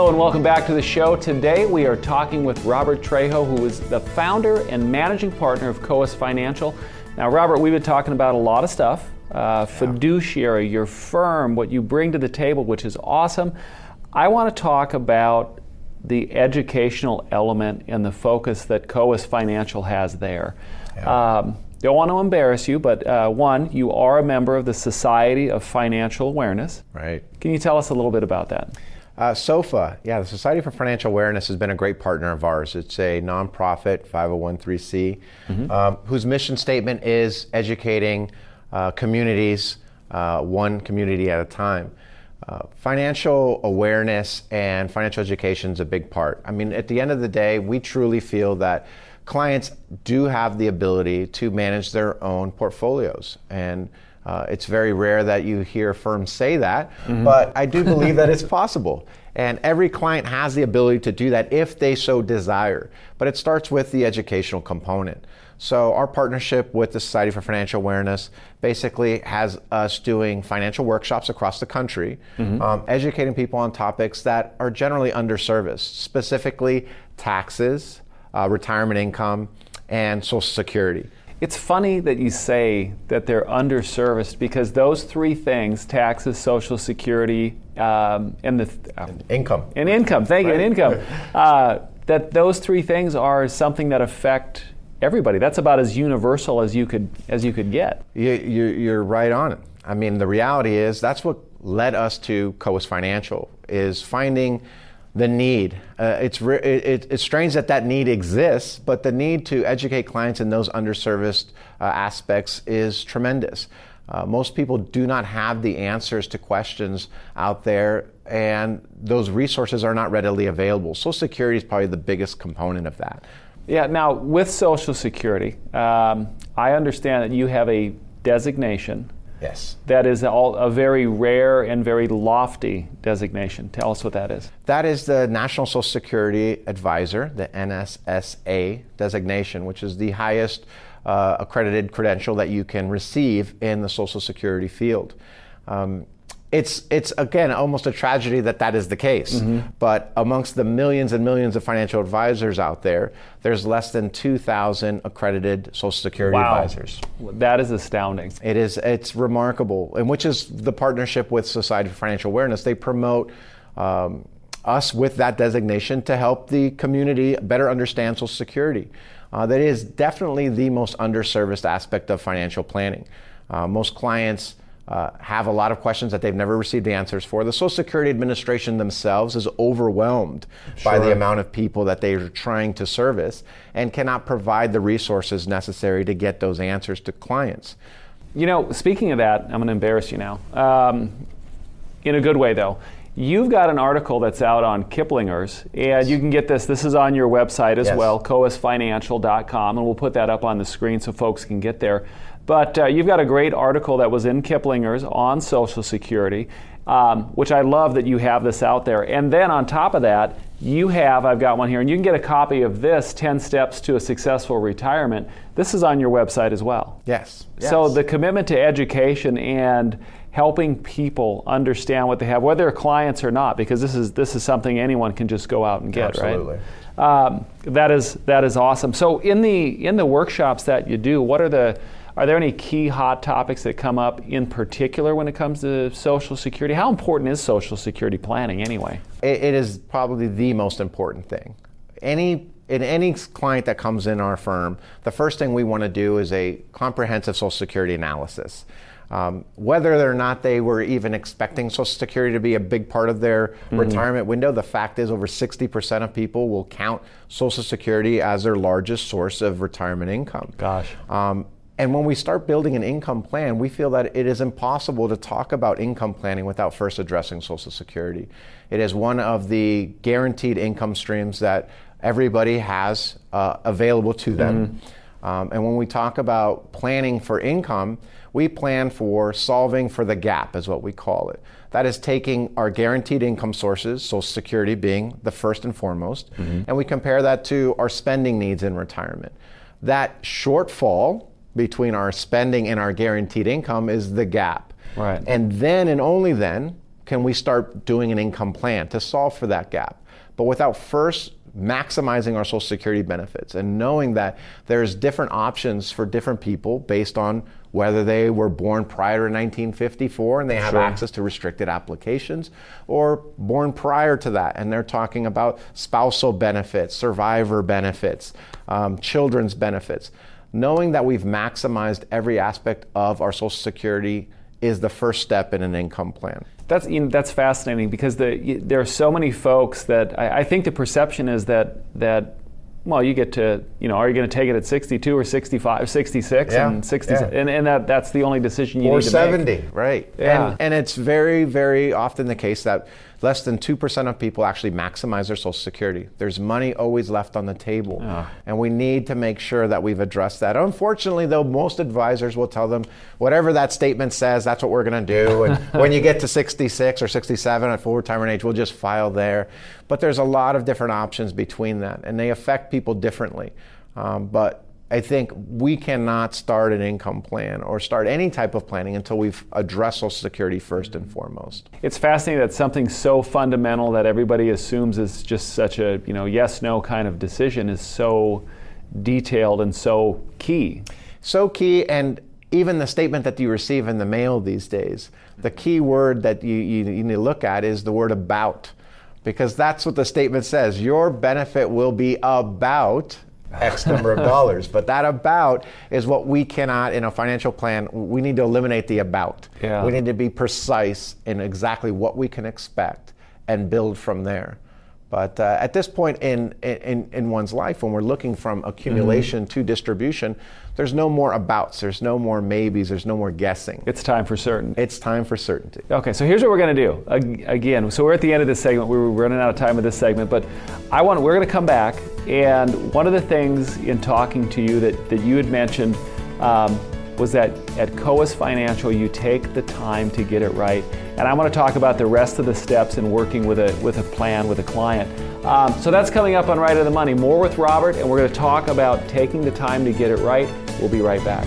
Hello and welcome back to the show. Today we are talking with Robert Trejo, who is the founder and managing partner of Coas Financial. Now, Robert, we've been talking about a lot of stuff uh, fiduciary, your firm, what you bring to the table, which is awesome. I want to talk about the educational element and the focus that Coas Financial has there. Yeah. Um, don't want to embarrass you, but uh, one, you are a member of the Society of Financial Awareness. Right. Can you tell us a little bit about that? Uh, SOFA, yeah, the Society for Financial Awareness has been a great partner of ours. It's a nonprofit 501c mm-hmm. um, whose mission statement is educating uh, communities, uh, one community at a time. Uh, financial awareness and financial education is a big part. I mean, at the end of the day, we truly feel that clients do have the ability to manage their own portfolios. And uh, it's very rare that you hear firms say that, mm-hmm. but I do believe that it's possible. And every client has the ability to do that if they so desire. But it starts with the educational component. So, our partnership with the Society for Financial Awareness basically has us doing financial workshops across the country, mm-hmm. um, educating people on topics that are generally underserviced, specifically taxes, uh, retirement income, and Social Security. It's funny that you say that they're underserviced because those three things taxes, Social Security, um, and the uh, income. And income, thank right. you, and income. Uh, that those three things are something that affect everybody. That's about as universal as you could as you could get. You, you, you're right on it. I mean, the reality is that's what led us to Coas Financial is finding the need. Uh, it's, re- it, it's strange that that need exists, but the need to educate clients in those underserviced uh, aspects is tremendous. Uh, most people do not have the answers to questions out there, and those resources are not readily available. Social Security is probably the biggest component of that. Yeah, now with Social Security, um, I understand that you have a designation Yes. That is all, a very rare and very lofty designation. Tell us what that is. That is the National Social Security Advisor, the NSSA designation, which is the highest uh, accredited credential that you can receive in the Social Security field. Um, it's it's again almost a tragedy that that is the case. Mm-hmm. But amongst the millions and millions of financial advisors out there, there's less than 2,000 accredited Social Security wow. advisors. That is astounding. It is. It's remarkable, and which is the partnership with Society for Financial Awareness. They promote. Um, us with that designation to help the community better understand Social Security. Uh, that is definitely the most underserviced aspect of financial planning. Uh, most clients uh, have a lot of questions that they've never received answers for. The Social Security Administration themselves is overwhelmed sure. by the amount of people that they are trying to service and cannot provide the resources necessary to get those answers to clients. You know, speaking of that, I'm going to embarrass you now. Um, in a good way, though. You've got an article that's out on Kiplinger's, and you can get this. This is on your website as yes. well, coasfinancial.com, and we'll put that up on the screen so folks can get there. But uh, you've got a great article that was in Kiplinger's on Social Security, um, which I love that you have this out there. And then on top of that, you have, I've got one here, and you can get a copy of this 10 Steps to a Successful Retirement. This is on your website as well. Yes. yes. So the commitment to education and helping people understand what they have, whether they're clients or not, because this is this is something anyone can just go out and get, Absolutely. right? Um, that is that is awesome. So in the in the workshops that you do, what are the are there any key hot topics that come up in particular when it comes to Social Security? How important is Social Security planning anyway? it, it is probably the most important thing. Any in any client that comes in our firm, the first thing we want to do is a comprehensive Social Security analysis. Um, whether or not they were even expecting Social Security to be a big part of their mm-hmm. retirement window, the fact is over 60% of people will count Social Security as their largest source of retirement income. Gosh. Um, and when we start building an income plan, we feel that it is impossible to talk about income planning without first addressing Social Security. It is one of the guaranteed income streams that everybody has uh, available to them. Mm-hmm. Um, and when we talk about planning for income, we plan for solving for the gap, is what we call it. That is taking our guaranteed income sources, Social Security being the first and foremost, mm-hmm. and we compare that to our spending needs in retirement. That shortfall between our spending and our guaranteed income is the gap. Right. And then and only then can we start doing an income plan to solve for that gap? But without first maximizing our Social Security benefits and knowing that there's different options for different people based on whether they were born prior to 1954 and they have sure. access to restricted applications, or born prior to that and they're talking about spousal benefits, survivor benefits, um, children's benefits. Knowing that we've maximized every aspect of our Social Security is the first step in an income plan. That's you know, that's fascinating because the, there are so many folks that I, I think the perception is that that well, you get to, you know, are you going to take it at 62 or 65, 66 yeah, and 60, yeah. and, and that, that's the only decision you or need to 70, make. 70, right. Yeah. And, and it's very, very often the case that less than 2% of people actually maximize their Social Security. There's money always left on the table. Oh. And we need to make sure that we've addressed that. Unfortunately, though, most advisors will tell them whatever that statement says, that's what we're going to do. And when you get to 66 or 67 at full retirement age, we'll just file there. But there's a lot of different options between that, and they affect people differently. Um, but I think we cannot start an income plan or start any type of planning until we've addressed Social Security first and foremost. It's fascinating that something so fundamental that everybody assumes is just such a you know yes no kind of decision is so detailed and so key. So key, and even the statement that you receive in the mail these days, the key word that you, you, you need to look at is the word about because that's what the statement says. Your benefit will be about X number of dollars. But that about is what we cannot, in a financial plan, we need to eliminate the about. Yeah. We need to be precise in exactly what we can expect and build from there. But uh, at this point in, in, in one's life, when we're looking from accumulation mm-hmm. to distribution, there's no more abouts, there's no more maybes, there's no more guessing. It's time for certain. It's time for certainty. Okay, so here's what we're going to do. Again, so we're at the end of this segment. We are running out of time with this segment, but I want we're going to come back. And one of the things in talking to you that, that you had mentioned um, was that at Coas Financial, you take the time to get it right. And I want to talk about the rest of the steps in working with a, with a plan with a client. Um, so that's coming up on Right of the Money. More with Robert, and we're going to talk about taking the time to get it right. We'll be right back.